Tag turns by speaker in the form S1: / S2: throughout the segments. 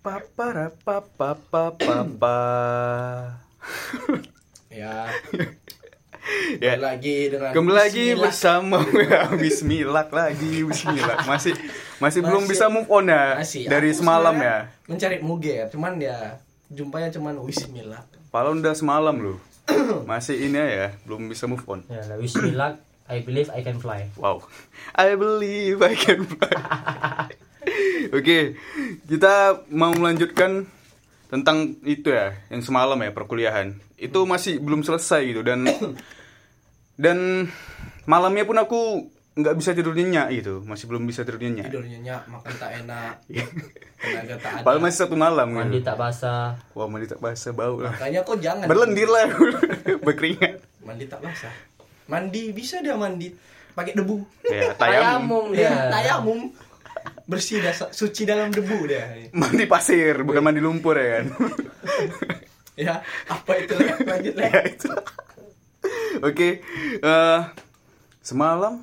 S1: Papara papa papa.
S2: Ya.
S1: Ya.
S2: Kembali lagi dengan
S1: Kembali lagi
S2: Bismillah.
S1: bersama Bismillah lagi Bismillah masih masih belum
S2: Masih-
S1: bisa move on ya
S2: Masih,
S1: dari
S2: aku
S1: semalam ya.
S2: Mencari muger, cuman ya jumpanya cuman Bismillah.
S1: Padahal udah semalam loh. Masih ini ya belum bisa move on.
S3: Ya, lah, wish me luck. I believe I can fly.
S1: Wow. I believe I can fly. Oke, kita mau melanjutkan tentang itu ya, yang semalam ya perkuliahan. Itu masih belum selesai gitu dan dan malamnya pun aku nggak bisa tidur nyenyak gitu, masih belum bisa tidur nyenyak.
S2: Tidurnya nyak, makan tak enak, tenaga tak ada.
S1: Padahal masih satu malam
S3: Mandi
S1: gitu.
S3: tak basah.
S1: Wah, mandi tak basah bau lah.
S2: Makanya kok jangan
S1: Berlendir lah, berkeringat.
S2: mandi tak basah. Mandi bisa dia mandi pakai debu.
S1: Ya, tayamum.
S2: Ya,
S3: dia.
S2: tayamum. Bersih dah suci dalam debu dia.
S1: Mandi pasir, bukan mandi lumpur ya kan.
S2: Ya, apa itu lanjut leh.
S1: ya itu. Oke, eh, semalam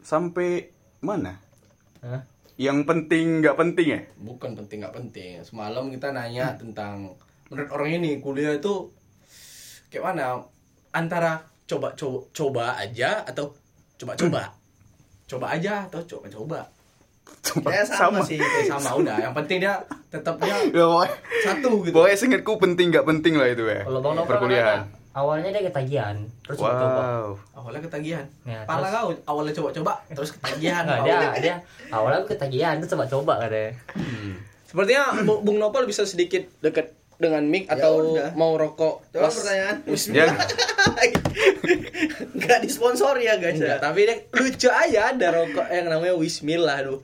S1: sampai mana?
S3: Hah?
S1: Yang penting nggak penting ya?
S2: Bukan penting nggak penting. Semalam kita nanya tentang menurut orang ini kuliah itu kayak mana? Antara coba coba coba aja atau coba coba. Coba aja atau coba coba.
S1: Coba
S2: Ya sama, sih, kayak sama udah. Yang penting dia tetapnya
S1: Ya, pokoknya,
S2: satu gitu.
S1: pokoknya seingatku penting nggak penting lah itu ya.
S3: Kalau Bang Nopal
S1: perkuliahan.
S3: awalnya dia ketagihan, terus coba-coba.
S1: Wow.
S2: Awalnya ketagihan.
S3: Ya,
S2: Pala
S3: terus-
S2: kau awalnya coba-coba terus ketagihan. Kau.
S3: dia dia awalnya aku ketagihan, terus coba-coba katanya.
S2: Sepertinya Bu- Bung Nopal bisa sedikit dekat dengan mic atau
S4: udah.
S2: mau rokok.
S4: Coba
S2: Pas-
S4: pertanyaan.
S1: Ya,
S4: Enggak disponsori ya guys
S2: Enggak,
S4: ya.
S2: tapi dia lucu aja ada rokok yang namanya Wismillah aduh.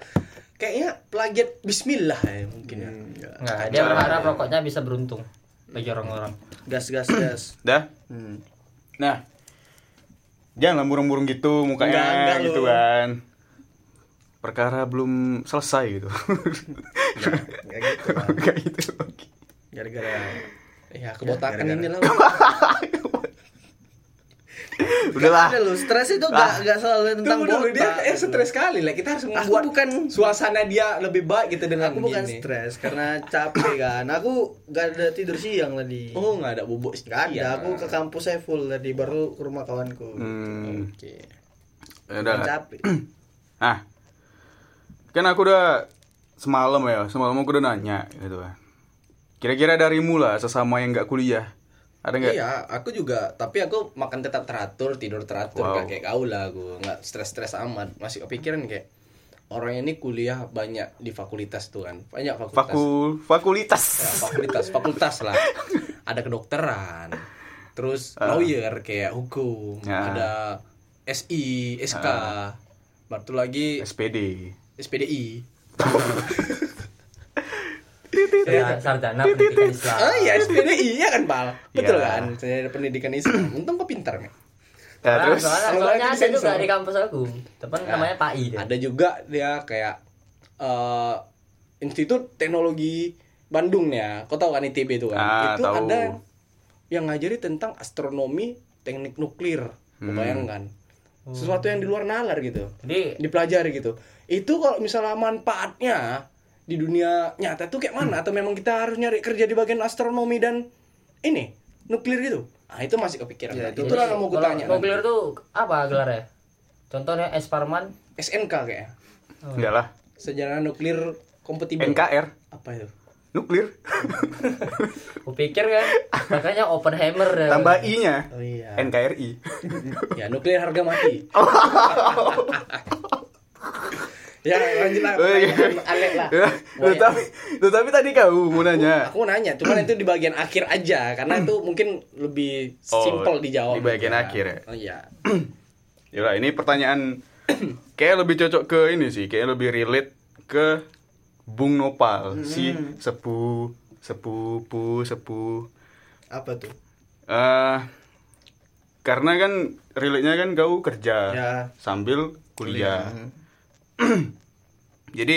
S2: Kayaknya plagiat Bismillah ya mungkin ya.
S3: Nggak, dia berharap rokoknya bisa beruntung bagi orang-orang.
S4: Gas gas gas.
S1: dah.
S4: Hmm.
S1: Nah, jangan murung-murung gitu mukanya
S2: Enggak, enggak
S1: gitu kan. Perkara belum selesai gitu.
S4: Enggak gitu. Bang.
S1: Kayak gitu.
S4: Gara-gara
S2: Ya kebotakan ini lah.
S1: Udahlah.
S4: Ada lu, stres itu enggak enggak selalu tentang
S2: Tunggu dulu dia eh stres sekali lah. Kita harus
S4: Aku
S2: membuat
S4: bukan-
S2: suasana dia lebih baik gitu dengan
S4: Aku bukan stres karena capek kan. Aku enggak ada tidur siang tadi.
S2: Oh, enggak ada bubuk
S4: Enggak ada, aku ke kampus saya full tadi baru ke rumah kawanku.
S1: Hmm.
S2: Oke.
S1: Ya udah. lah.
S4: Capek.
S1: Nah, kan aku udah semalam ya, semalam aku udah nanya gitu kan. Kira-kira darimu lah sesama yang nggak kuliah, ada nggak?
S2: Iya, aku juga. Tapi aku makan tetap teratur, tidur teratur,
S1: Wow.
S2: nggak kayak kau lah. Aku nggak stres-stres amat. Masih kepikiran kayak orang ini kuliah banyak di fakultas tuh kan, banyak fakultas.
S1: Fakul, fakulitas.
S2: Ya, fakultas, fakultas lah. Ada kedokteran, terus
S1: Ah.
S2: lawyer kayak hukum,
S1: Ya.
S2: ada SI, SK,
S1: Ah.
S2: satu lagi
S1: SPD.
S2: SPDI.
S3: Ya, sarjana pendidikan Islam.
S2: Ah iya SPDI ya kan Pal, betul
S1: Ya.
S2: kan? Saya pendidikan Islam. Untung kau pintar nih.
S1: Ya,
S3: Nah,
S1: terus
S3: soalnya,
S2: Kalau
S3: soalnya ada juga di kampus aku. Temen
S2: Ya.
S3: namanya Pak I.
S2: Ada juga dia kayak eh Institut Teknologi Bandung ya. Kau tahu kan ITB itu kan?
S1: Ah,
S2: itu
S1: tahu.
S2: ada yang ngajari tentang astronomi teknik nuklir.
S1: Hmm.
S2: Bayangkan. Sesuatu yang di luar nalar gitu.
S3: Jadi
S2: Dipelajari gitu. Itu kalau misalnya manfaatnya di dunia nyata tuh kayak mana? Atau memang kita harus nyari kerja di bagian astronomi dan ini nuklir gitu? Ah itu masih kepikiran.
S4: Ya, itu
S2: lah yang mau gue
S3: kalau
S2: tanya.
S3: Nuklir tuh apa gelarnya? Contohnya S Parman.
S2: SNK kayaknya.
S1: enggak lah.
S2: Sejarah nuklir kompatibel.
S1: NKR,
S2: Apa itu?
S1: nuklir.
S3: Kupikir kan, makanya Oppenheimer. ya.
S1: Tambah I-nya.
S2: Oh iya.
S1: NKRI.
S2: Ya nuklir harga mati. ya lanjut lah.
S1: Oh, iya.
S2: Aneh lah.
S1: Ya,
S2: Pokoknya-
S1: tapi, tapi tadi kau mau nanya.
S2: Aku nanya, cuman itu di bagian akhir aja karena itu mungkin lebih
S1: Oh,
S2: simple dijawab.
S1: di bagian
S2: gitu
S1: akhir ya?
S2: Oh iya.
S1: Yalah, ini pertanyaan kayak lebih cocok ke ini sih, kayak lebih relate ke Bung Nopal, si sepuh, sepupu, sepuh.
S4: Apa tuh?
S1: eh karena kan relate-nya kan kau kerja
S4: Ya.
S1: sambil kuliah.
S4: Hmm.
S1: Jadi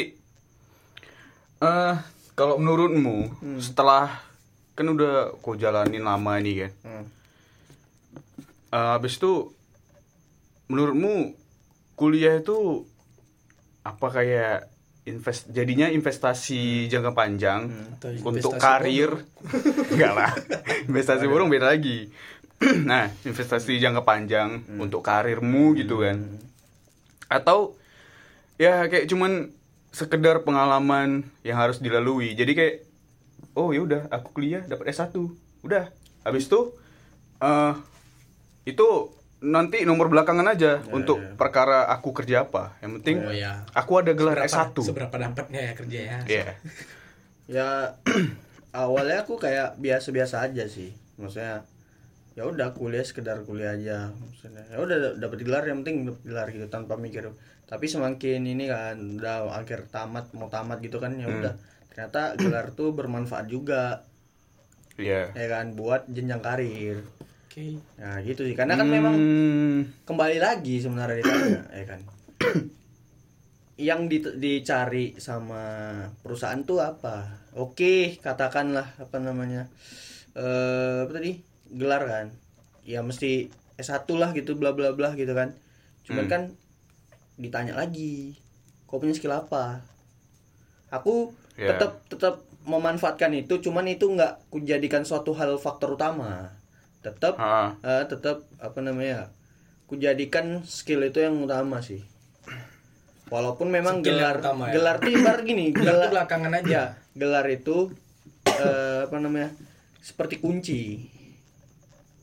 S1: eh kalau menurutmu setelah kan udah kau jalanin lama nih kan.
S4: Hmm.
S1: Eh, habis itu menurutmu kuliah itu apa kayak invest jadinya investasi jangka panjang
S2: Atau
S1: untuk karir? enggak lah. Investasi burung beda lagi. Nah investasi jangka panjang untuk karirmu gitu kan. Atau ya kayak cuman sekedar pengalaman yang harus dilalui. Jadi kayak oh ya udah aku kuliah dapat S1 udah habis itu eh itu nanti nomor belakangan aja untuk perkara aku kerja apa. Yang penting
S2: Oh, ya.
S1: aku ada gelar
S2: Seberapa-
S1: S1
S2: Seberapa dapatnya ya kerja ya?
S1: Iya.
S4: ya awalnya aku kayak biasa-biasa aja sih. Maksudnya ya udah kuliah sekedar kuliah aja. Maksudnya ya udah dapat gelar yang penting dapet gelar gitu tanpa mikir tapi semakin ini kan udah akhir tamat mau tamat gitu kan ya udah. Ternyata gelar tuh bermanfaat juga.
S1: Iya.
S4: ya kan buat jenjang karir.
S2: Oke.
S4: nah gitu sih. Karena kan memang
S1: Hmm,
S4: kembali lagi sebenarnya ditanya ya kan. Yang di- dicari sama perusahaan tuh apa? Oke katakanlah apa namanya eh apa tadi? Gelar kan? Ya mesti S1 lah gitu bla bla bla gitu kan. Cuman
S1: Hmm.
S4: kan ditanya lagi kau punya skill apa aku
S1: Ya.
S4: tetap tetap memanfaatkan itu cuman itu nggak kujadikan suatu hal faktor utama tetap
S1: ah,
S4: eh, tetap apa namanya kujadikan skill itu yang utama sih walaupun memang
S2: Skill
S4: gelar
S2: utama ya?
S4: gelar ibarat gini
S2: Gelar belakangan aja.
S4: ya, gelar itu eh, apa namanya seperti kunci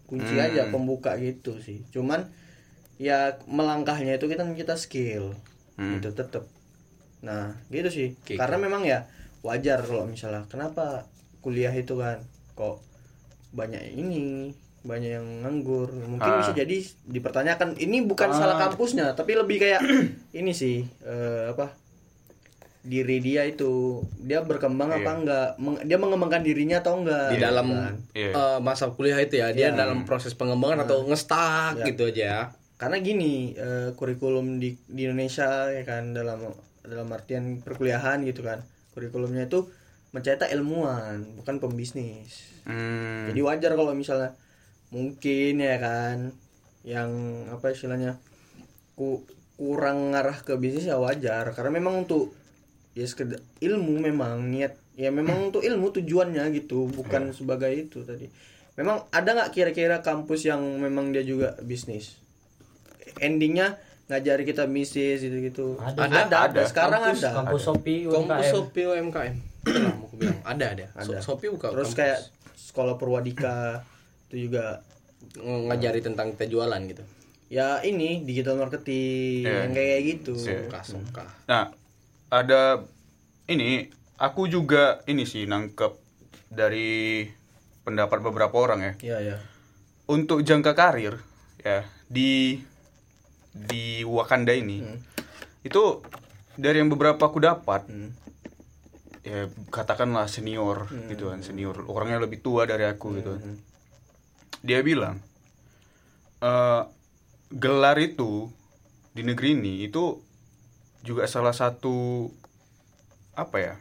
S4: kunci
S1: Hmm.
S4: aja pembuka gitu sih cuman ya melangkahnya itu kita kita skill
S1: Hmm.
S4: gitu tetap nah gitu sih
S2: Oke,
S4: karena memang ya wajar kalau misalnya kenapa kuliah itu kan kok banyak ini banyak yang nganggur mungkin
S1: Ah.
S4: bisa jadi dipertanyakan ini bukan salah kampusnya tapi lebih kayak ini sih eh, apa diri dia itu dia berkembang apa
S1: Iya.
S4: enggak Meng- dia mengembangkan dirinya atau enggak
S2: Di dalam
S4: kan?
S1: Iya.
S2: eh, masa kuliah itu ya, dia
S4: Iya.
S2: dalam proses pengembangan atau ngestak
S4: Ya.
S2: gitu aja.
S4: Karena gini eh, kurikulum di di Indonesia ya kan dalam dalam artian perkuliahan gitu kan kurikulumnya itu mencetak ilmuwan bukan pembisnis.
S1: Hmm,
S4: jadi wajar kalau misalnya mungkin ya kan yang apa istilahnya ku kurang ngarah ke bisnis ya wajar. Karena memang untuk ya sekedar ilmu memang niat ya memang untuk ilmu tujuannya gitu bukan sebagai itu tadi. Memang ada nggak kira-kira kampus yang memang dia juga bisnis endingnya ngajari kita bisnis gitu gitu
S3: Ada.
S4: ada,
S1: Ada.
S4: sekarang
S2: Kampus-
S4: ada
S3: Kampus Shopee
S2: Kampus
S3: UMKM.
S2: UMKM. Mau aku bilang. Ada ada.
S4: Ada.
S2: So- Shopee buka
S4: terus
S2: kampus.
S4: kayak sekolah Purwadika itu juga
S2: Ng- ngajari tentang kita jualan gitu.
S4: ya ini digital marketing
S1: Iya.
S4: yang kayak gitu
S1: Iya.
S2: Suka suka.
S1: Nah, ada ini aku juga ini sih nangkep dari pendapat beberapa orang ya.
S4: Iya ya
S1: Untuk jangka karir ya di di Wakanda ini itu dari yang beberapa aku dapat
S4: Hmm.
S1: ya katakanlah senior gitu kan senior. Orangnya lebih tua dari aku gitu. Kan. dia bilang eh gelar itu di negeri ini itu juga salah satu apa ya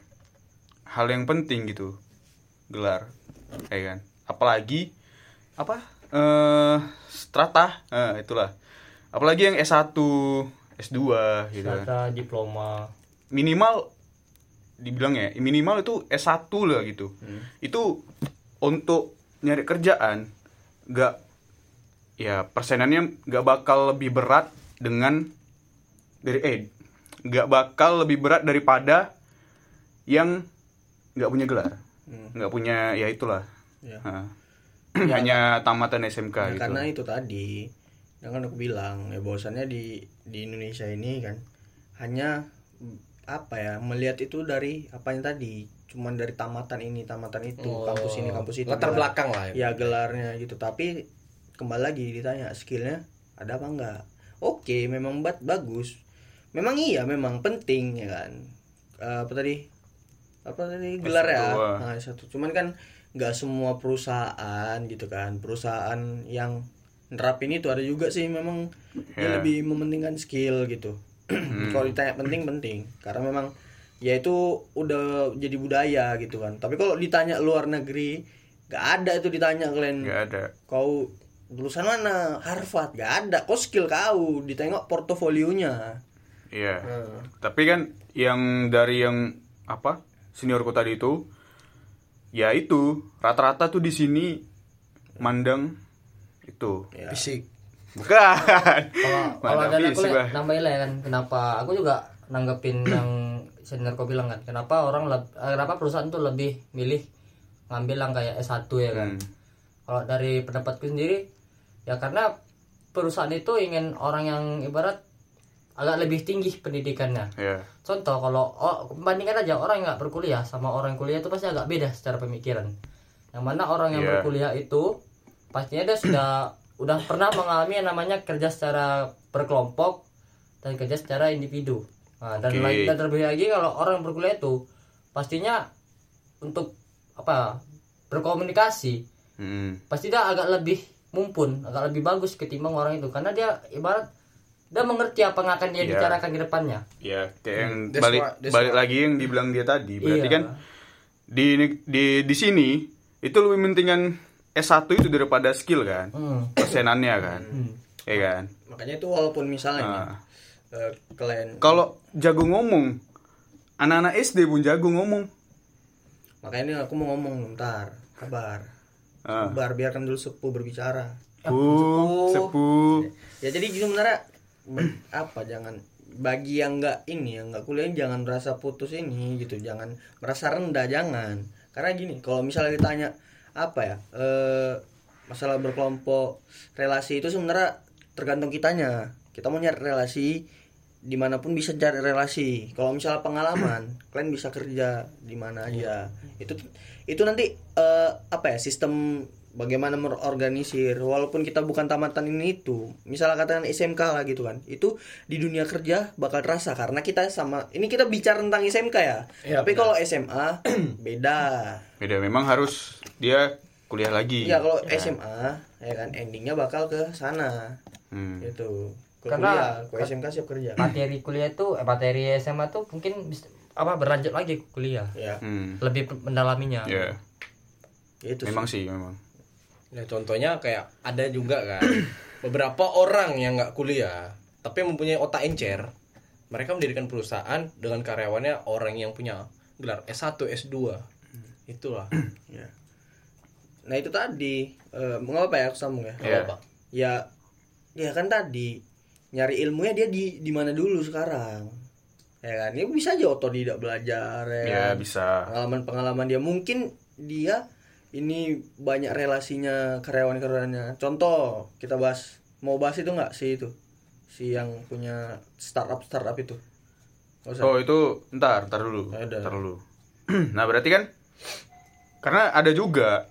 S1: hal yang penting gitu gelar ya kan? Apalagi apa eh strata eh, itulah apalagi yang S1 S2 gitu kan.
S3: Data diploma.
S1: minimal dibilang ya minimal itu S1 lah gitu. Itu untuk nyari kerjaan nggak ya persenannya nggak bakal lebih berat dengan dari eh nggak bakal lebih berat daripada yang nggak punya gelar. Nggak punya ya itulah.
S4: Ya.
S1: Nah. hanya tamatan SMK
S4: Nah,
S1: gitu.
S4: karena itu tadi yang kan aku bilang ya bahwasannya di di Indonesia ini kan hanya apa ya melihat itu dari apanya tadi cuman dari tamatan ini tamatan itu
S2: Oh,
S4: kampus ini kampus itu
S2: latar
S4: gelar.
S2: belakang lah ya.
S4: ya gelarnya gitu. Tapi kembali lagi ditanya skillnya ada apa enggak? Oke memang bat bagus. Memang iya memang penting ya kan? Eh, apa tadi? Apa tadi? Gelar ya?
S1: S1.
S4: nah, satu. Cuman kan nggak semua perusahaan gitu kan perusahaan yang nerapin itu ada juga sih memang dia
S1: Ya.
S4: lebih mementingkan skill gitu. Kalau ditanya penting penting karena memang ya itu udah jadi budaya gitu kan. Tapi kalau ditanya luar negeri nggak ada itu ditanya kalian.
S1: Nggak ada.
S4: Kau lulusan mana? Harvard gak ada. Kau skill kau ditengok portofolionya.
S1: Iya.
S4: Nah,
S1: Tapi kan yang dari yang apa seniorku tadi itu, ya itu rata-rata tuh di sini mandang itu.
S4: ya.
S2: fisik
S1: Bukan.
S3: kalau ada aku lihat nambahin lah ya kan kenapa aku juga nanggepin yang senior kau bilang kan kenapa orang eh, kenapa perusahaan tuh lebih milih ngambil yang kayak S1 ya kan
S1: Hmm.
S3: kalau dari pendapatku sendiri ya karena perusahaan itu ingin orang yang ibarat agak lebih tinggi pendidikannya
S1: Ya.
S3: contoh kalau oh, bandingkan aja orang yang nggak berkuliah sama orang kuliah itu pasti agak beda secara pemikiran yang mana orang yang
S1: Iya.
S3: berkuliah itu pastinya dia sudah udah pernah mengalami yang namanya kerja secara berkelompok dan kerja secara individu nah, dan
S1: Oke.
S3: lagi dan terlebih lagi kalau orang yang berkuliah itu pastinya untuk apa berkomunikasi
S1: Hmm.
S3: pasti dia agak lebih mumpun agak lebih bagus ketimbang orang itu karena dia ibarat dia mengerti apa yang akan dia
S1: Iya.
S3: bicarakan ke depannya
S1: Ya, kayak yang
S2: that's
S1: balik
S2: why- that's
S1: balik lagi yang dibilang dia tadi. Berarti
S3: Iya.
S1: kan di di di sini itu lebih pentingan S1 itu daripada skill kan.
S3: Hmm.
S1: Persenannya kan.
S3: Hmm.
S1: Ya kan?
S4: makanya itu walaupun misalnya
S1: Nah,
S4: eh, kalian
S1: kalau jago ngomong, anak-anak SD pun jago ngomong.
S4: makanya ini aku mau ngomong ntar kabar
S1: Ah.
S4: kabar biarkan dulu sepuh berbicara
S1: Uh, sepuh.
S4: ya jadi gini sebenarnya be- apa jangan bagi yang nggak ini yang nggak kuliah jangan merasa putus ini gitu jangan merasa rendah jangan karena gini kalau misalnya ditanya apa ya eh masalah berkelompok relasi itu sebenarnya tergantung kitanya. Kita mau nyari relasi di mana pun bisa cari relasi. Kalau misalnya pengalaman kalian bisa kerja di mana aja. Itu itu nanti eh, apa ya sistem bagaimana merorganisir walaupun kita bukan tamatan ini itu. Misalnya katakan SMK lah gitu kan. Itu di dunia kerja bakal terasa karena kita sama ini kita bicara tentang SMK ya.
S2: Iya,
S4: tapi
S2: benar.
S4: kalau SMA beda.
S1: Beda memang harus dia kuliah lagi.
S4: ya kalau SMA ya kan endingnya bakal ke sana.
S1: Hmm.
S4: gitu. Ke
S3: Karena-
S4: kuliah ke SMK siap kerja.
S3: Materi kuliah itu eh, materi SMA tuh mungkin apa berlanjut lagi kuliah.
S4: Ya
S1: Hmm.
S3: lebih mendalaminya
S1: Ya,
S4: itu
S1: memang sih memang.
S2: Nah, contohnya kayak ada juga kan beberapa orang yang nggak kuliah tapi mempunyai otak encer. Mereka mendirikan perusahaan dengan karyawannya orang yang punya gelar S1, S2. Itulah.
S4: ya nah itu tadi eh mengapa ya aku sambung ya.
S2: Apa?
S4: ya ya kan tadi nyari ilmunya dia di di mana dulu sekarang ya kan ya bisa aja otodidak belajar ya,
S1: Ya,
S4: kan?
S1: bisa.
S4: pengalaman-pengalaman dia mungkin dia ini banyak relasinya karyawan-karyawannya contoh kita bahas mau bahas itu nggak sih itu si yang punya startup startup itu usah.
S1: Oh, itu ntar, ntar dulu.
S4: Ada.
S1: Ntar dulu. nah, berarti kan karena ada juga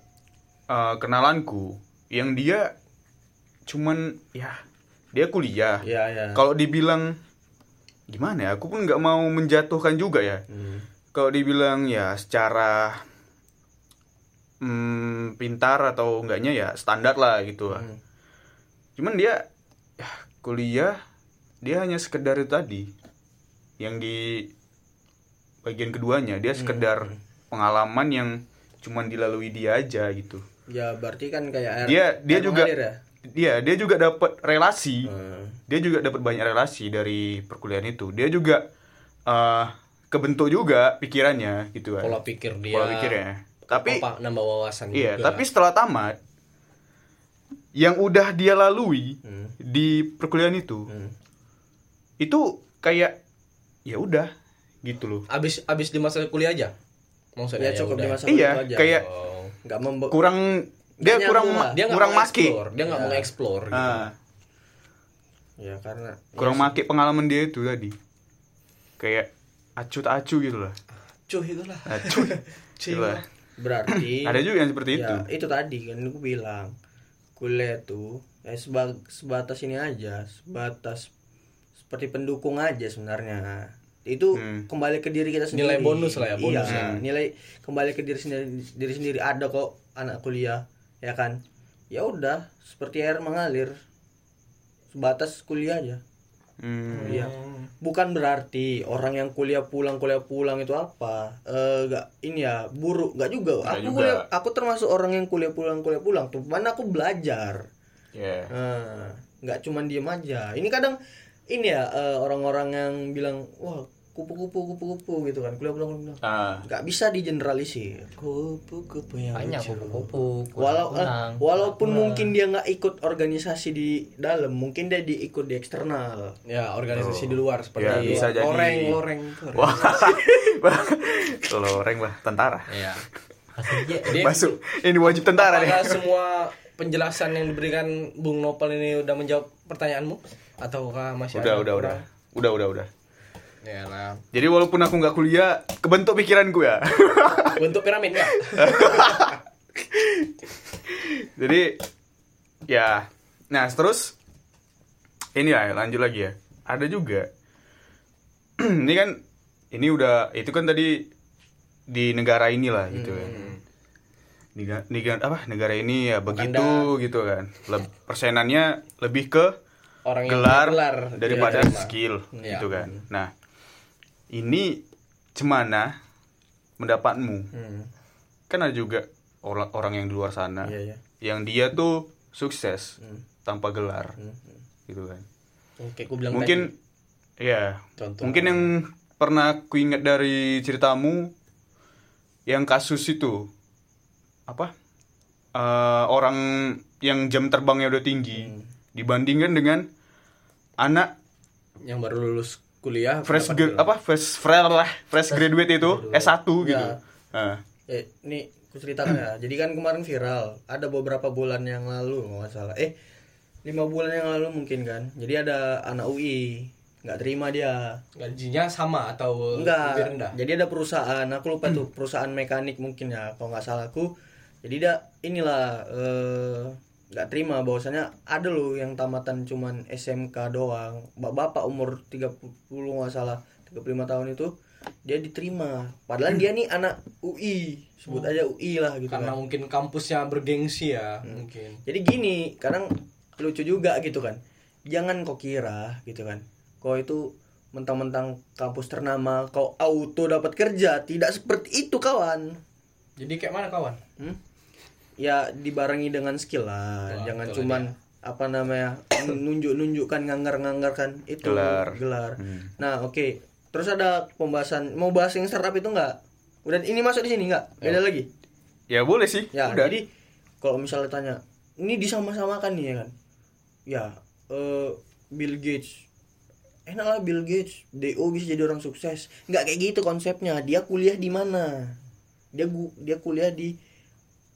S1: eh, kenalanku yang dia cuman ya dia kuliah.
S4: ya ya
S1: Kalau dibilang gimana ya, aku pun nggak mau menjatuhkan juga ya.
S4: Hmm.
S1: Kalau dibilang ya secara hmm, pintar atau enggaknya ya standar lah gitu lah.
S4: Hmm.
S1: Cuman dia ya, kuliah dia hanya sekedar itu tadi. Yang di bagian keduanya dia sekedar pengalaman yang cuman dilalui dia aja gitu.
S4: ya berarti kan kayak air,
S1: Dia dia
S4: air
S1: juga
S4: mengalir ya
S1: dia dia juga dapat relasi.
S4: Hmm.
S1: Dia juga dapat banyak relasi dari perkuliahan itu. Dia juga eh kebentuk juga pikirannya gitu kan.
S2: Pola pikir dia.
S1: Pola pikirnya. Tapi
S2: apa, nambah wawasan
S1: iya,
S2: juga.
S1: tapi setelah tamat yang udah dia lalui
S4: Hmm.
S1: di perkuliahan itu
S4: Hmm.
S1: itu kayak ya udah gitu loh.
S2: abis abis di masa kuliah aja. Maksudnya
S4: ya cukup di
S2: udah.
S4: masa
S1: Iya,
S4: itu aja.
S1: kayak
S2: Oh.
S4: nggak membe
S1: kurang dia
S4: Nggak
S1: kurang
S4: lah.
S2: dia
S1: kurang
S2: explore, dia nggak
S4: Ya.
S2: mau explore gitu.
S1: Ah,
S4: ya karena
S1: kurang
S4: ya,
S1: make pengalaman dia itu tadi. Kayak acut acu gitu lah.
S2: Cuh itulah.
S1: Acu.
S2: Cuy.
S4: Berarti
S1: Ada juga yang seperti itu.
S4: ya itu tadi kan aku bilang kuliah tuh ya seba- sebatas ini aja sebatas seperti pendukung aja sebenarnya itu
S1: Hmm.
S4: kembali ke diri kita sendiri
S2: Nilai bonus lah ya, bonus
S4: iya,
S1: ya.
S4: nilai kembali ke diri sendiri diri sendiri ada kok anak kuliah ya kan ya udah seperti air mengalir sebatas kuliah aja
S1: Hmm.
S4: Iya. Bukan berarti orang yang kuliah pulang kuliah pulang itu apa? Eh gak ini ya buruk, gak juga.
S1: Nggak
S4: aku
S1: juga.
S4: kuliah, aku termasuk orang yang kuliah pulang kuliah pulang tuh. Mana aku belajar.
S1: Ya.
S4: Nah, nggak cuman diem aja. Ini kadang ini ya eh, orang-orang yang bilang wah kupu-kupu kupu-kupu gitu kan kuliah pulang bilang
S1: Ah,
S4: nggak bisa digeneralisir kupu-kupu yang
S3: banyak kupu-kupu
S4: Walau, eh,
S3: kunang
S4: walaupun mungkin dia nggak ikut organisasi di dalam, mungkin dia diikut di eksternal.
S2: Ya, organisasi di luar seperti
S1: Ya, bisa jadi.
S2: loreng, loreng.
S1: loreng lah tentara.
S2: Iya.
S3: Asli,
S2: Jadi
S1: Masuk, ini wajib tentara nih.
S2: semua penjelasan yang diberikan Bung Nopal ini udah menjawab pertanyaanmu ataukah masih
S1: Udah,
S2: ada
S1: udah, udah,
S2: kurang?
S1: udah, udah, udah.
S2: Ya lah.
S1: Jadi walaupun aku nggak kuliah, kebentuk pikiranku ya.
S2: Bentuk piramid enggak?
S1: Jadi ya, nah terus ini ya lanjut lagi ya. Ada juga. ini kan ini udah itu kan tadi di negara inilah gitu kan. Niga- niga- apa negara ini ya begitu gitu kan. Leb- persenannya lebih ke
S2: Orang yang
S1: gelar,
S2: gelar
S1: daripada skill
S2: Iya.
S1: gitu kan. Nah, ini cemana mendapatmu?
S2: Hmm.
S1: Kan ada juga orang orang yang di luar sana
S4: Iya, iya.
S1: yang dia tuh sukses
S2: Hmm.
S1: tanpa gelar gitu kan.
S2: Oke, aku bilang
S1: Mungkin
S2: tadi.
S1: ya,
S2: Contoh.
S1: mungkin yang pernah ku ingat dari ceritamu yang kasus itu apa? Eh, orang yang jam terbangnya udah tinggi
S2: Hmm.
S1: dibandingkan dengan anak
S2: yang baru lulus kuliah
S1: fresh gra- apa fresh fresh lah fresh graduate itu S1 gitu.
S4: Ya.
S1: Nah,
S4: Eh, ini aku ceritakan ya. Jadi kan kemarin viral, ada beberapa bulan yang lalu kalau nggak salah. Eh, lima bulan yang lalu mungkin kan. Jadi ada anak UI nggak terima dia.
S2: gajinya sama atau lebih
S4: Enggak.
S2: rendah?
S4: Jadi ada perusahaan, aku lupa tuh perusahaan mekanik mungkin ya, kalau nggak salah aku. Jadi dia inilah eh, nggak terima bahwasanya ada loh yang tamatan cuman SMK doang. Bapak-bapak umur 30 nggak salah, 35 tahun itu dia diterima. Padahal dia nih anak UI, sebut aja UI lah gitu
S2: Karena
S4: kan.
S2: mungkin kampusnya bergengsi ya, mungkin.
S4: Jadi gini, kadang lucu juga gitu kan. Jangan kau kira gitu kan. Kau itu mentang-mentang kampus ternama, kau auto dapat kerja. Tidak seperti itu kawan.
S2: Jadi kayak mana kawan?
S4: Hmm? Ya dibarengi dengan skill lah.
S2: Wah,
S4: Jangan cuman apa namanya nunjuk-nunjukkan nganggar-nganggarkan itu
S1: Gelar.
S4: gelar.
S1: Hmm.
S4: Nah oke. Terus ada pembahasan mau bahas yang startup itu enggak? Udah ini masuk di sini enggak? Beda lagi.
S1: ya boleh sih.
S4: Ya,
S1: Udah.
S4: jadi kalau misalnya tanya, ini disama-samakan nih ya kan? Ya, eh, Bill Gates. Enak lah Bill Gates, DO bisa jadi orang sukses. Nggak kayak gitu konsepnya. Dia kuliah di mana? Dia dia kuliah di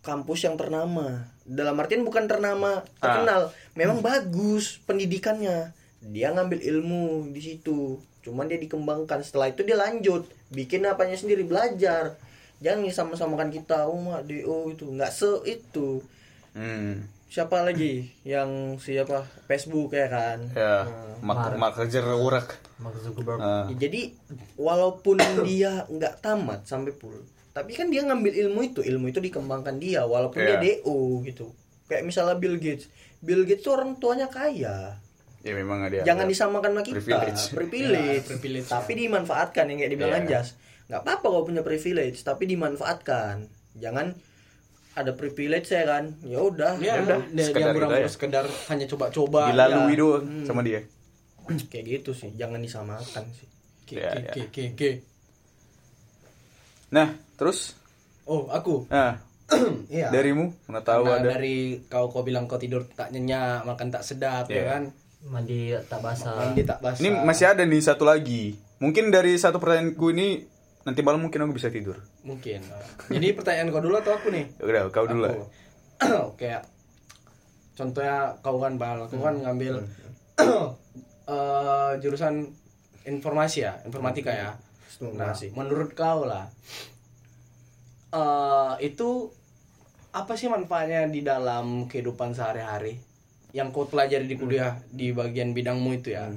S4: kampus yang ternama. Dalam artian bukan ternama terkenal, memang bagus pendidikannya. Dia ngambil ilmu di situ. Cuman dia dikembangkan. Setelah itu dia lanjut bikin apanya sendiri belajar. Jangan sama-samakan kita, oh mak DO itu nggak se itu.
S1: Hmm.
S4: Siapa lagi yang siapa Facebook ya kan?
S1: Ya,
S4: Nah,
S1: mak mak kejar urak.
S3: Mark Zuckerberg
S1: Ah.
S4: Ya, jadi walaupun dia nggak tamat sampai full, tapi kan dia ngambil ilmu itu, ilmu itu dikembangkan dia walaupun
S1: Iya.
S4: dia DO gitu. Kayak misalnya Bill Gates. Bill Gates tuh orang tuanya kaya.
S1: Ya memang ada.
S4: Jangan disamakan sama kita.
S1: Privilege.
S4: Privilege.
S2: Ya, privilege,
S4: tapi dimanfaatkan yang kayak dibilang
S1: Iya.
S4: Anjas. nggak apa-apa kalau punya privilege, tapi dimanfaatkan. Jangan ada privilege ya kan. Ya udah.
S2: Ya,
S1: udah,
S2: dia, orang
S1: aja.
S2: sekedar hanya coba-coba.
S1: dilalui
S4: ya.
S1: doang sama dia.
S4: Kayak gitu sih. Jangan disamakan sih.
S1: Ya, ya.
S2: oke, oke, oke.
S1: Nah, terus
S2: Oh, aku.
S1: nah,
S2: Iya.
S1: darimu mana tahu
S2: Karena
S1: ada.
S2: dari kau kau bilang kau tidur tak nyenyak, makan tak sedap,
S1: Iya.
S2: ya kan?
S3: mandi tak basah
S2: Mandi tak basah.
S1: Ini masih ada nih satu lagi. Mungkin dari satu pertanyaanku ini nanti malam mungkin aku bisa tidur.
S2: mungkin. Jadi pertanyaan kau dulu atau aku nih?
S1: Ya Udah, kau dulu.
S2: Aku. Kayak contohnya kau kan bal, aku kan ngambil eh, jurusan informasi ya, informatika ya. Nah,
S4: Informasi.
S2: menurut kau lah, eh itu apa sih manfaatnya di dalam kehidupan sehari-hari yang kau pelajari di kuliah di bagian bidangmu itu ya?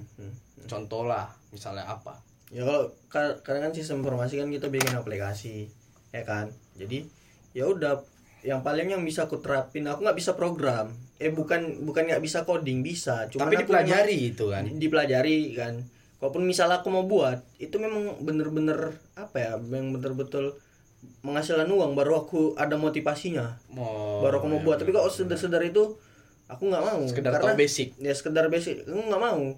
S2: Contoh lah, misalnya apa?
S4: Ya kalau ka- kadang kan sistem informasi kan kita bikin aplikasi, ya kan. Jadi ya udah yang paling yang bisa aku terapin aku nggak bisa program eh bukan bukan nggak bisa coding bisa cuman
S2: Tapi dipelajari itu kan.
S4: dipelajari kan walaupun misalnya aku mau buat itu memang bener-bener apa ya yang bener-betul menghasilkan uang baru aku ada motivasinya.
S2: Mau
S4: baru aku mau buat. Tapi kalau sedar-sedar itu aku nggak mau.
S2: Sekedar
S4: Karena-
S2: basic.
S4: ya sekedar basic aku nggak mau.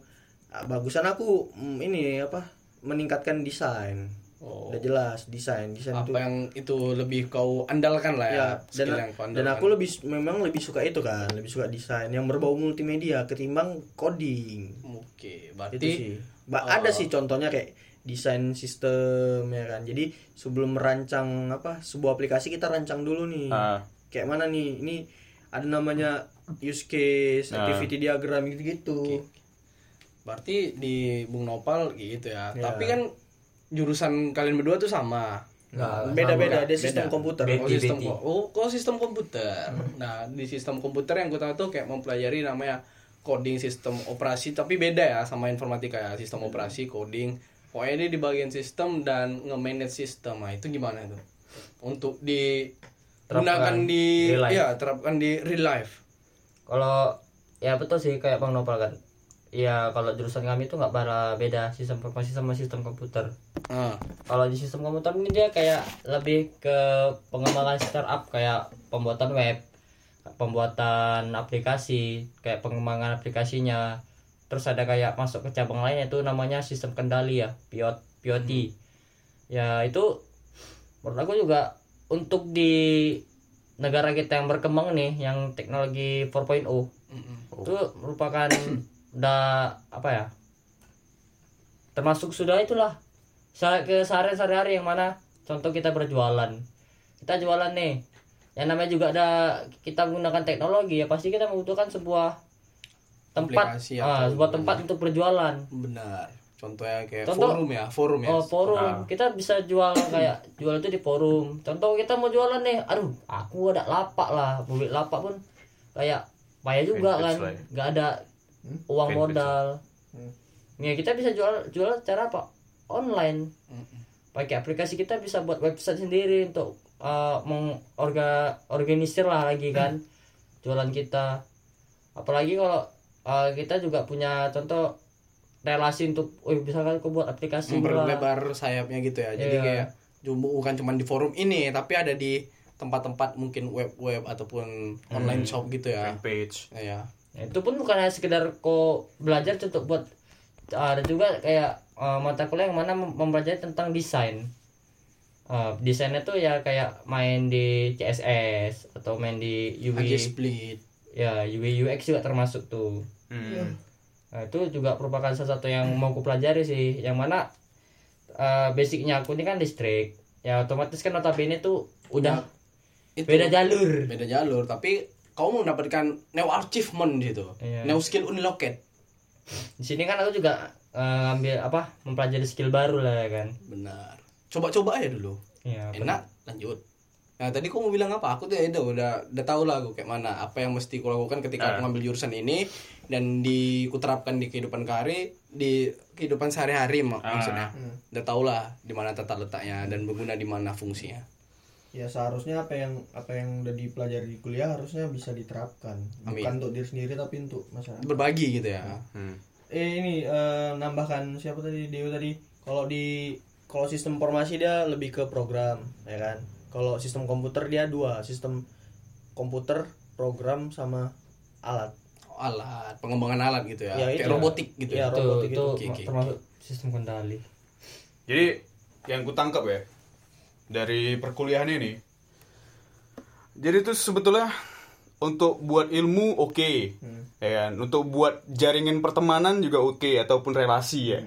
S4: Ah, bagusan aku mm, ini apa meningkatkan desain.
S2: Oh.
S4: udah jelas desain desain itu.
S2: apa yang itu lebih kau andalkan lah ya,
S4: ya dan,
S2: yang kau
S4: dan
S2: andalkan.
S4: aku lebih memang lebih suka itu kan lebih suka desain yang berbau multimedia ketimbang coding.
S2: Oke
S4: itu
S2: berarti
S4: Ba- ada sih contohnya kayak desain sistem ya kan jadi sebelum merancang apa sebuah aplikasi kita rancang dulu nih
S1: Ah.
S4: kayak mana nih ini ada namanya use case
S1: Ah.
S4: activity diagram gitu gitu
S2: berarti di Bung Nopal gitu ya
S4: Ya.
S2: tapi kan jurusan kalian berdua tuh sama
S3: Nggak,
S4: beda beda
S3: sama.
S4: ada sistem
S2: Beda.
S4: komputer
S3: Beda.
S2: Oh sistem ko- oh kok sistem komputer. Nah di sistem komputer yang gue tahu tuh kayak mempelajari namanya coding sistem operasi tapi beda ya sama informatika ya sistem operasi coding. Pokoknya dia di bagian sistem dan nge-manage sistem. Nah itu gimana tuh? Untuk di gunakan di
S3: real life.
S2: ya terapkan di real life.
S3: kalau ya betul sih kayak bang Nopal kan ya kalau jurusan kami itu nggak bara beda sistem informasi sama sistem komputer
S2: Nah,
S3: kalau di sistem komputer ini dia kayak lebih ke pengembangan startup kayak pembuatan web pembuatan aplikasi kayak pengembangan aplikasinya. Terus ada kayak masuk ke cabang lain itu namanya sistem kendali ya PIOT PIOT ya itu menurut aku juga untuk di negara kita yang berkembang nih yang teknologi 4.0
S2: mm-mm.
S3: itu merupakan udah apa ya termasuk sudah itulah ke sehari sehari yang mana contoh kita berjualan. Kita jualan nih yang namanya juga ada kita menggunakan teknologi ya pasti kita membutuhkan sebuah tempat ah, sebuah tempat untuk berjualan
S2: benar. Contohnya kayak
S3: Contoh-
S2: forum ya, forum ya.
S3: oh forum
S1: Ah.
S3: kita bisa jual kayak jual itu di forum contoh kita mau jualan nih aduh aku ada lapak lah beli lapak pun kayak payah juga
S1: Fanpage
S3: kan
S1: lah ya.
S3: nggak ada uang
S1: Fanpage
S3: modal
S4: Hmm.
S3: ya kita bisa jual jual cara apa online
S2: Mm-mm.
S3: pakai aplikasi kita bisa buat website sendiri untuk uh, mengorga organisir lah lagi kan jualan kita apalagi kalau uh, kita juga punya contoh relasi untuk oh misalkan aku buat aplikasi
S2: memperlebar sayapnya gitu ya. Jadi
S3: Iya.
S2: kayak cuma bukan cuma di forum ini, tapi ada di tempat-tempat mungkin web-web ataupun online shop gitu ya.
S1: fanpage
S2: Ya.
S3: Ya, itu pun bukan hanya sekedar kau belajar untuk buat ada juga kayak uh, mata kuliah yang mana mem- mempelajari tentang desain Uh, desainnya tuh ya kayak main di CSS atau main di UI
S2: split.
S3: ya UI UX juga termasuk tuh
S1: Hmm.
S3: nah, itu juga merupakan salah satu yang mau aku pelajari sih yang mana uh, basicnya aku ini kan listrik ya otomatis kan notabene tuh udah
S2: Itu
S3: beda jalur
S2: beda jalur, tapi kau mau mendapatkan new achievement gitu.
S3: Iya.
S2: New skill unlocked.
S3: di sini kan aku juga uh, ngambil apa mempelajari skill baru lah ya kan
S2: Benar. Coba-coba aja dulu.
S3: ya
S2: Enak, lanjut. Nah, tadi kau mau bilang apa? Aku tuh ya udah udah, udah tahu lah aku kayak mana apa yang mesti aku lakukan ketika aku ngambil jurusan ini dan di kuterapkan di kehidupan kari di kehidupan sehari-hari mak- maksudnya. Udah tau lah di mana tata letaknya dan berguna di mana fungsinya.
S4: ya seharusnya apa yang apa yang udah dipelajari di kuliah harusnya bisa diterapkan
S2: Amin.
S4: bukan untuk diri sendiri tapi untuk masyarakat
S2: Berbagi gitu ya.
S1: Hmm.
S4: eh ini eh, nambahkan siapa tadi Dewa tadi kalau di kalau sistem informasi dia lebih ke program ya kan kalau sistem komputer dia dua sistem komputer program sama alat
S2: Alat, pengembangan alat gitu ya.
S4: Ya,
S2: kayak
S4: itu.
S2: robotik gitu
S4: Ya,
S2: ya.
S3: itu
S4: robotik
S3: itu
S4: itu.
S2: Oke.
S3: termasuk sistem kendali
S1: Jadi yang ku tangkap ya dari perkuliahan ini. Jadi itu sebetulnya untuk buat ilmu oke, ya kan? Untuk buat jaringan pertemanan juga oke ataupun relasi ya.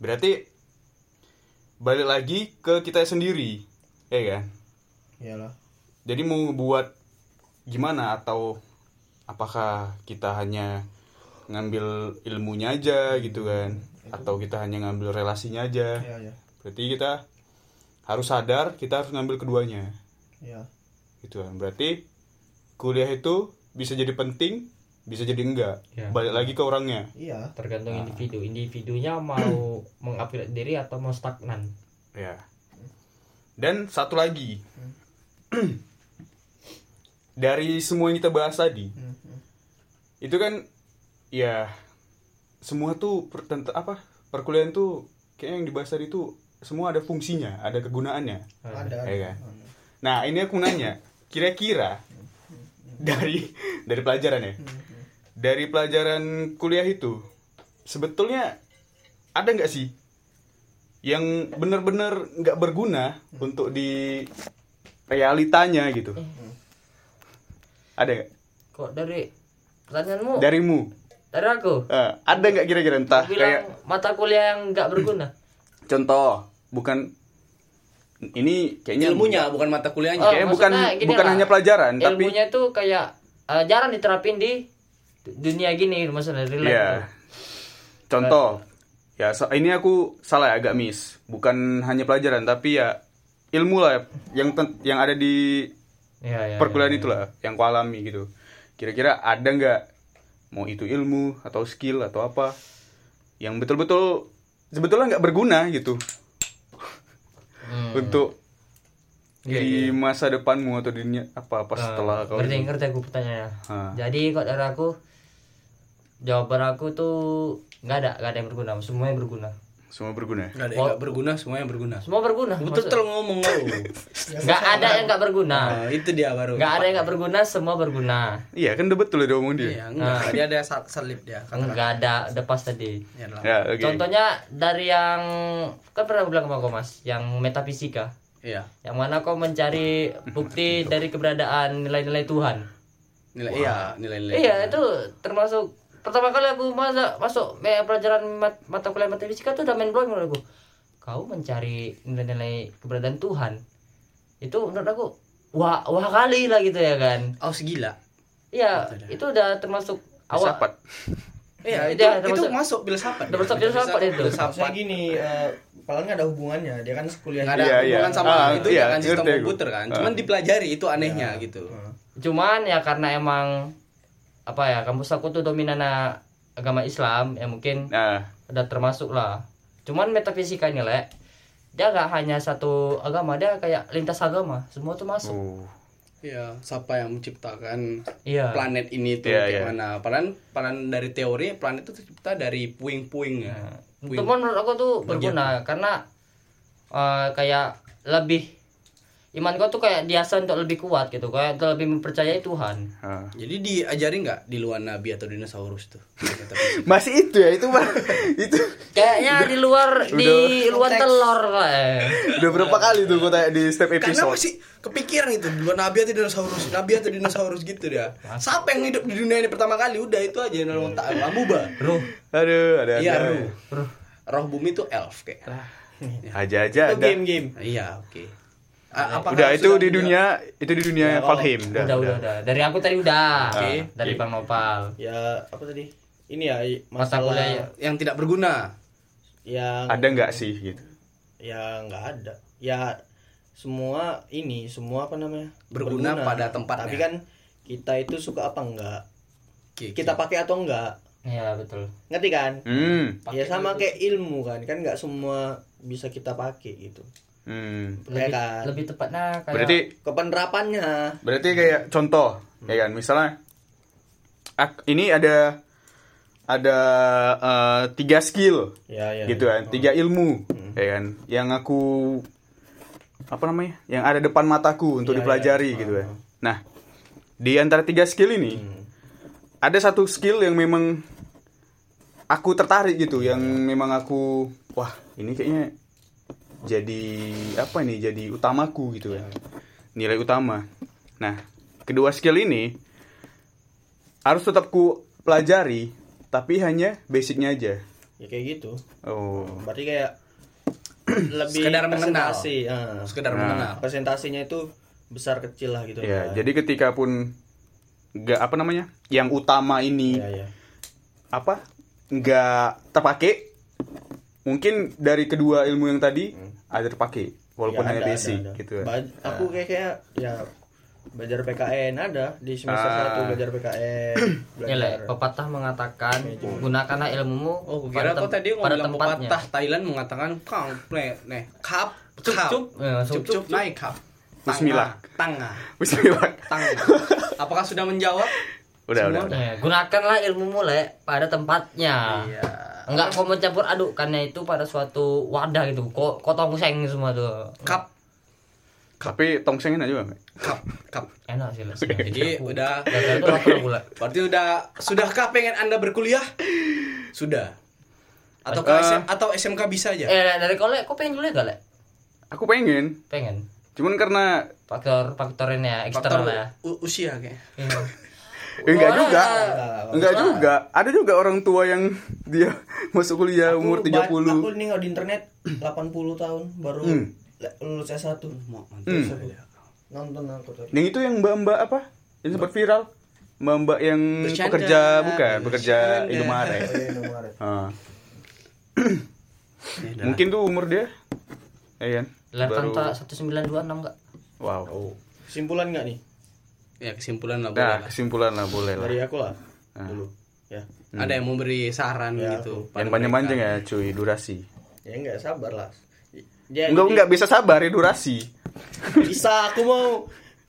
S1: Berarti balik lagi ke kita sendiri, ya kan?
S4: iyalah
S1: Jadi mau buat gimana atau apakah kita hanya ngambil ilmunya aja gitu kan? Atau kita hanya ngambil relasinya aja?
S4: ya ya
S1: Berarti kita harus sadar kita harus ngambil keduanya.
S4: ya
S1: Gitu kan. Berarti kuliah itu bisa jadi penting, bisa jadi enggak.
S3: Ya.
S1: Balik lagi ke orangnya.
S4: iya
S3: tergantung individu individunya mau mengupgrade diri atau mau stagnan
S1: Ya. Dan satu lagi. Dari semua yang kita bahas tadi, itu kan ya semua tuh per, tenta- apa perkuliahan tuh kayak yang dibahas tadi tuh semua ada fungsinya, ada kegunaannya.
S4: ada
S1: Ya kan? Nah, ini aku nanya, kira-kira dari dari pelajaran ya. Dari pelajaran kuliah itu, sebetulnya ada nggak sih yang benar-benar nggak berguna untuk di realitanya gitu? Ada nggak?
S3: kok dari pertanyaanmu?
S1: Darimu,
S3: dari aku?
S1: Eh, ada nggak kira-kira entah
S3: bilang
S1: kayak
S3: mata kuliah yang nggak berguna.
S1: Contoh, bukan ini kayaknya
S2: ilmunya bukan mata kuliahnya.
S3: Oh,
S1: Kayaknya bukan bukan
S3: lah,
S1: hanya pelajaran, tapi
S3: ilmunya tuh kayak eh, jarang diterapin di dunia gini maksudnya
S1: Iya.
S3: gitu.
S1: Contoh, ya so- ini aku salah ya agak miss. Bukan hanya pelajaran tapi ya ilmu lah yang yang ada di
S3: Iya, iya,
S1: perkuliahan
S3: iya, iya.
S1: itulah yang ku alami gitu. Kira-kira ada nggak mau itu ilmu atau skill atau apa yang betul-betul sebetulnya nggak berguna gitu
S3: Hmm.
S1: untuk
S3: Iya,
S1: di masa depanmu atau di dunia apa apa setelah
S3: Eh,
S1: kau
S3: ngerti ngerti aku pertanyaannya
S1: Ah.
S3: jadi kok dari aku jawaban aku tuh nggak ada nggak ada yang berguna semuanya berguna
S1: semua berguna.
S2: nggak ada yang nggak berguna semuanya berguna
S3: semua berguna
S2: betul betul ngomong lo
S3: nggak ada yang nggak berguna
S2: nah, itu dia baru
S3: nggak ada yang nggak berguna semua berguna
S1: Iya kan udah betul udah ngomong dia.
S2: Iya, enggak.
S3: Nah.
S2: Dia ada sal- salib dia. Kata
S3: nggak ada udah pas tadi
S2: Ya.
S1: Ya, oke.
S3: contohnya dari yang kan pernah bilang sama kau mas yang metafisika
S2: Iya.
S3: yang mana kau mencari bukti dari keberadaan nilai-nilai Tuhan
S2: Nilai iya, nilai-nilai.
S3: iya itu termasuk pertama kali aku masa masuk eh, pelajaran mat- mata kuliah metafisika tuh udah main blowing menurut aku kau mencari nilai-nilai keberadaan Tuhan itu menurut aku wah wah kali lah gitu ya kan
S2: Oh, segila.
S3: iya itu udah termasuk awal
S1: Filsafat.
S2: Iya, itu,
S3: Iya,
S2: itu
S3: termasuk-
S2: masuk filsafat. dia.
S3: termasuk filsafat itu.
S2: Filsafat.
S4: gini, eh, padahal nggak ada hubungannya. Dia kan kuliah
S2: Nggak ada
S1: Iya, iya.
S2: hubungan sama
S1: Ah,
S2: itu
S1: iya,
S2: ya kan sistem komputer kan.
S1: Ah.
S2: Cuman dipelajari itu anehnya gitu.
S3: cuman ya karena emang apa ya kampus aku tuh dominan agama Islam ya mungkin
S1: Nah,
S3: udah termasuk lah cuman metafisika ini lek dia gak hanya satu agama dia kayak lintas agama semua tuh masuk
S1: oh.
S2: Iya, siapa yang menciptakan
S3: iya
S2: planet ini tuh
S1: Iya,
S2: kayak
S1: iya.
S2: mana? Padahal padahal dari teori planet itu tercipta dari puing-puing ya.
S3: itu menurut aku tuh berguna karena eh, kayak lebih iman kau tuh kayak diasah untuk lebih kuat gitu kayak untuk lebih mempercayai Tuhan
S1: Ah.
S2: Jadi diajari nggak di luar nabi atau dinosaurus tuh?
S1: Masih itu ya itu mah itu
S3: kayaknya di luar di luar telur kayak
S1: udah berapa kali tuh gue tanya di step
S2: Karena
S1: episode.
S2: masih kepikiran itu di luar nabi atau dinosaurus, nabi atau dinosaurus gitu dia. Siapa yang hidup di dunia ini pertama kali? Udah itu aja yang dalam otak amuba.
S3: Ruh
S1: Aduh, ada
S2: Iya,
S1: ada.
S2: ruh.
S3: Ruh
S2: Roh bumi itu elf kayak.
S1: Aja-aja
S4: Itu
S1: ada.
S4: game-game.
S2: Iya, oke. A- apakah
S1: Udah itu di dunia itu di dunia
S4: Ya, kalau-
S1: Valheim udah.
S3: udah, udah, udah. Dari aku tadi udah.
S2: Oke.
S3: Dari Bang Nopal.
S4: Ya apa tadi? Ini ya
S3: Mata
S4: masalah
S3: kuliah ya.
S2: yang tidak berguna.
S4: yang
S1: Ada nggak sih gitu?
S4: ya nggak ada. Ya semua ini semua apa namanya
S2: Berguna pada tempatnya.
S4: Tapi kan kita itu suka apa enggak?
S2: Oke,
S4: Kita pakai atau enggak?
S3: Iya, betul.
S4: Ngerti kan?
S1: Hmm.
S4: ya sama kayak ilmu kan, kan nggak semua bisa kita pakai gitu.
S1: Hmm.
S4: Ya
S3: Lebih,
S4: kan?
S3: lebih tepatnya kayak
S1: Berarti
S4: Kepenerapannya.
S1: berarti kayak contoh ya kan misalnya ak- ini ada ada eh, tiga skill
S4: Ya ya.
S1: gitu kan tiga ilmu ya kan yang aku apa namanya yang ada depan mataku untuk
S4: Iya,
S1: dipelajari
S4: iya.
S1: gitu kan nah di antara tiga skill ini ada satu skill yang memang aku tertarik gitu yang memang aku wah ini kayaknya jadi apa nih jadi utamaku gitu kan nilai utama nah kedua skill ini harus tetap ku pelajari tapi hanya basicnya aja
S4: Ya kayak gitu.
S1: oh
S4: Berarti kayak lebih
S2: Sekedar mengenal.
S4: presentasi, ah.
S2: sekedar
S1: Nah.
S2: mengenal.
S4: presentasinya itu besar kecil lah gitu.
S1: ya
S4: kan.
S1: jadi ketika pun nggak apa namanya yang utama ini
S4: ya ya.
S1: apa nggak terpakai mungkin dari kedua ilmu yang tadi ada terpakai walaupun
S4: Ya,
S1: hanya
S4: ada,
S1: basic
S4: ada, ada.
S1: gitu ya.
S4: Ba- Aku kayak kayak ya belajar PKN ada di semester
S1: Ah.
S4: 1 belajar PKN,
S3: Ya, Le,
S4: belajar
S3: pepatah mengatakan gunakanlah ilmumu
S2: Oh, kira kau tadi
S3: pada
S2: ngomong
S3: tempatnya.
S2: pepatah Thailand mengatakan kang ple nih kap
S3: Cup,
S2: kap.
S3: cup.
S2: Cup cup naik kap.
S1: Bismillah.
S2: Tangga.
S1: Bismillah.
S2: Tangga. Apakah sudah menjawab?
S1: udah udah,
S2: Semua
S1: udah.
S3: Ya, gunakanlah ilmumu le pada tempatnya.
S2: Iya.
S3: Enggak kau mencampur adukkannya itu pada suatu wadah gitu. Kok kok tongseng semua tuh.
S2: Kap
S1: tapi tongsengin aja bang
S2: kap kap.
S3: Enak sih Le.
S2: Jadi udah
S3: pula.
S2: berarti udah sudahkah pengen Anda berkuliah? Sudah. Atau ke
S1: Eh.
S2: SM atau SMK bisa aja?
S3: Eh dari kolek kok pengen kuliah gak lek?
S1: Aku pengen,
S3: Pengen.
S1: cuman karena
S3: Faktor faktor ini ya eksternal
S2: Faktor
S3: ya.
S2: u- usia kayak.
S3: Iya.
S1: eh, enggak
S3: Wah,
S1: juga.
S3: enggak,
S1: Enggak juga. Ada juga orang tua yang dia masuk kuliah umur
S4: Aku ba-
S1: 30.
S4: Aku nengok di internet 80 tahun baru
S1: Hmm.
S4: lulus S1.
S2: Mau mantap
S1: Hmm.
S4: Nonton aku tadi.
S1: Yang itu yang mbak-mbak apa? Yang sempat viral. Mbak-mbak yang
S2: Bercanda.
S1: pekerja bukan, pekerja
S2: Bercanda.
S1: Indomaret.
S4: Oh, iya, Indomaret.
S1: Ah.
S2: Ya.
S1: Mungkin tuh umur dia. Ya kan?
S3: Lar
S1: Baru-
S3: Kanta 1926 enggak?
S1: Wow.
S4: Kesimpulan nggak nih?
S2: Ya kesimpulan lah boleh
S1: Nah,
S2: lah.
S1: kesimpulan lah boleh lah.
S4: Dari aku lah.
S1: Ah.
S4: Dulu. Ya.
S2: Ada yang mau beri saran
S4: Ya,
S2: gitu.
S1: Yang panjang-panjang ya, cuy, durasi.
S4: Ya enggak sabar lah. Ya,
S1: Enggak
S4: jadi
S1: enggak bisa sabar ya durasi.
S4: bisa aku mau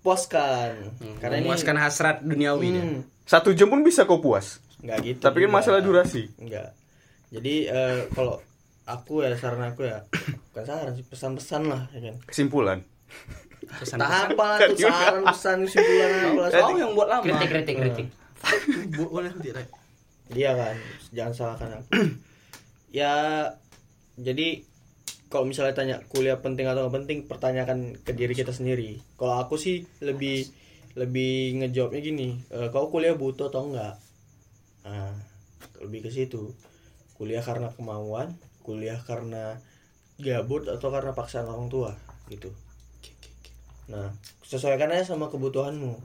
S4: puaskan.
S2: Karena
S4: Karena ini
S2: memuaskan hasrat duniawi
S4: hmm,
S1: Satu jam pun bisa kau puas.
S4: enggak gitu.
S1: Tapi kan masalah durasi.
S4: Enggak. Jadi eh, kalau aku ya saran aku ya bukan saran sih pesan-pesan lah ya kan.
S1: Kesimpulan.
S2: Pesan
S4: Tak apa tuh saran pesan kesimpulan apa
S2: Kau yang buat lama.
S3: Kritik kritik kritik.
S2: Bu- boleh tidak?
S4: Iya kan, jangan salahkan aku. ya, jadi kalau misalnya tanya kuliah penting atau nggak penting, pertanyakan ke diri kita sendiri. Kalau aku sih lebih lebih ngejawabnya gini, e, kau kuliah butuh atau enggak? Nah, lebih ke situ. Kuliah karena kemauan, kuliah karena gabut atau karena paksaan orang tua, gitu. Nah, sesuaikan aja sama kebutuhanmu.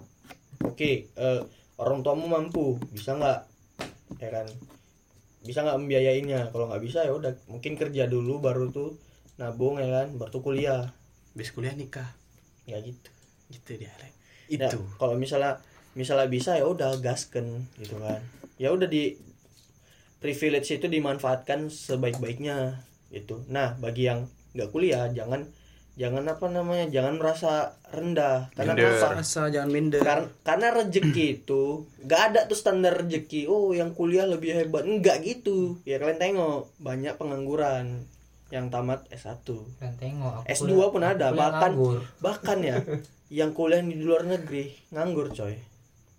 S4: Oke, eh, orang tuamu mampu, bisa nggak? Ya kan? Bisa nggak membiayainya? Kalau nggak bisa ya udah, mungkin kerja dulu baru tuh nabung ya kan, baru tuh kuliah.
S2: Habis kuliah nikah.
S4: Nggak gitu.
S2: Gitu dia. Rek.
S4: Ya,
S2: Itu.
S4: kalau misalnya misalnya bisa ya udah gasken gitu kan. Ya udah di privilege itu dimanfaatkan sebaik-baiknya gitu. Nah, bagi yang nggak kuliah jangan jangan apa namanya? Jangan merasa rendah karena
S1: Minder.
S4: kenapa?
S2: Rasa jangan minder.
S4: Kar- karena rezeki itu nggak ada tuh standar rezeki oh yang kuliah lebih hebat enggak gitu ya kalian tengok banyak pengangguran yang tamat S1
S3: Dan tengok aku
S4: S2
S3: kuliah-
S4: pun ada bahkan
S3: nganggur.
S4: bahkan ya yang kuliah di luar negeri nganggur coy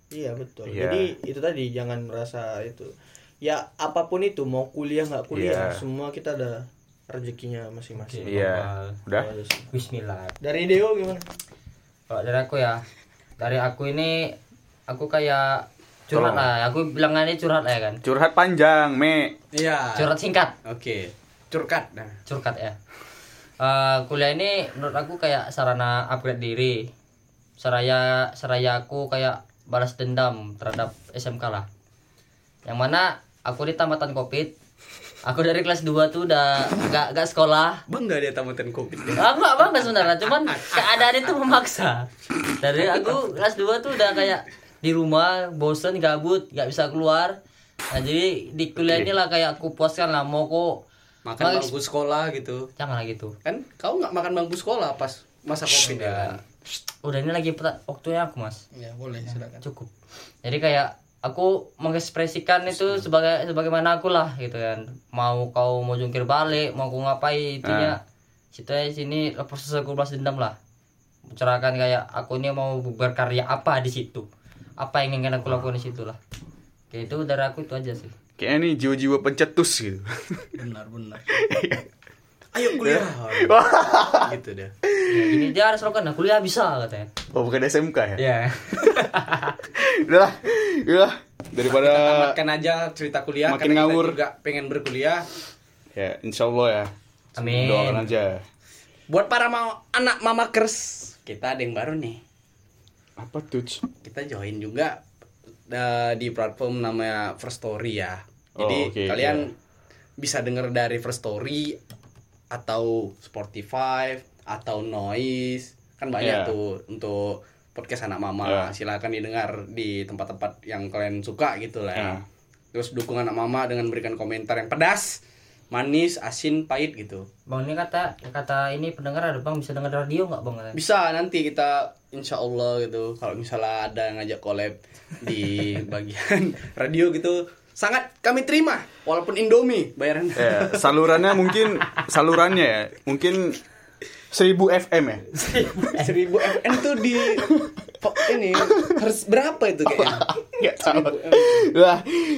S4: iya betul
S1: Iya.
S4: jadi itu tadi jangan merasa itu ya apa pun itu mau kuliah nggak kuliah
S1: Iya.
S4: semua kita ada rezekinya masing-masing
S3: Oke.
S1: Iya. Udah.
S3: Bismillah.
S4: dari Deo gimana
S3: Kalau dari aku ya, dari aku ini aku kayak curhat
S1: Tolong.
S3: lah. Aku bilang ini curhat lah ya kan.
S1: Curhat panjang, Me.
S2: Iya.
S3: Curhat singkat,
S2: Oke. Curkat. Nah.
S3: curhat ya. Eh, kuliah ini menurut aku kayak sarana upgrade diri. Saraya saraya aku kayak balas dendam terhadap SMK lah. Yang mana aku di tamatan Covid. Aku dari kelas 2 tuh udah gak, gak sekolah
S2: Bangga dia tamatan Covid. ya.
S3: Aku gak bangga sebenarnya, cuman keadaan itu memaksa. Dari aku kelas 2 tuh udah kayak di rumah, bosen, gabut, gak bisa keluar. Nah, jadi di kuliah inilah kayak aku puaskan lah mau kok
S2: Makan
S3: Mau
S2: bangku sekolah gitu.
S3: jangan lah gitu.
S2: Kan kau nggak makan bangku sekolah pas masa Covid ya kan?
S3: Udah ini lagi waktunya aku, Mas.
S2: Ya, boleh, silakan.
S3: Cukup. Jadi kayak aku mengekspresikan itu sebagai sebagaimana aku lah gitu kan. Mau kau mau jungkir balik, mau aku ngapain intinya situ aja sini proses aku balas dendam lah. Mencerahkan kayak aku ini mau berkarya apa di situ. Apa yang ingin aku lakukan di situ lah. Kayak itu dari aku itu aja sih.
S1: Kayaknya nih jiwa-jiwa pencetus gitu.
S2: Benar, benar. Ayo kuliah. gitu deh.
S3: Ya, ini dia harus lakukan, nah, kuliah bisa katanya.
S1: Oh, bukan SMK ya?
S3: Ya.
S1: Udah Udah. Daripada
S2: Tamatkan aja cerita kuliah
S1: Makin
S2: karena kita
S1: ngawur.
S2: juga pengen berkuliah.
S1: ya insya Allah ya.
S3: Amin.
S1: Doakan aja.
S2: Buat para mau anak mamakers, kita ada yang baru nih.
S1: Apa tuh?
S2: Kita join juga eh, di platform namanya First Story ya. Jadi
S1: Oh, oke,
S2: kalian
S1: iya.
S2: bisa denger dari First Story atau Spotify atau Noise kan banyak
S1: Iya.
S2: tuh untuk podcast anak mama.
S1: Iya.
S2: Silakan didengar di tempat-tempat yang kalian suka gitu lah. ya.
S1: Iya.
S2: Terus dukung anak mama dengan berikan komentar yang pedas, manis, asin, pahit gitu.
S3: Bang ini kata kata ini pendengar ada Bang bisa dengar radio nggak Bang?
S2: Bisa nanti kita insya Allah gitu kalau misalnya ada yang ngajak collab di bagian radio gitu sangat kami terima walaupun Indomie bayarannya
S1: Ya, salurannya mungkin salurannya ya. Mungkin 1000 FM ya.
S2: 1000 FN tuh di ini harus berapa itu kayaknya
S1: Enggak tahu. Lah,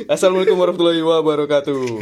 S1: Assalamualaikum warahmatullahi wabarakatuh.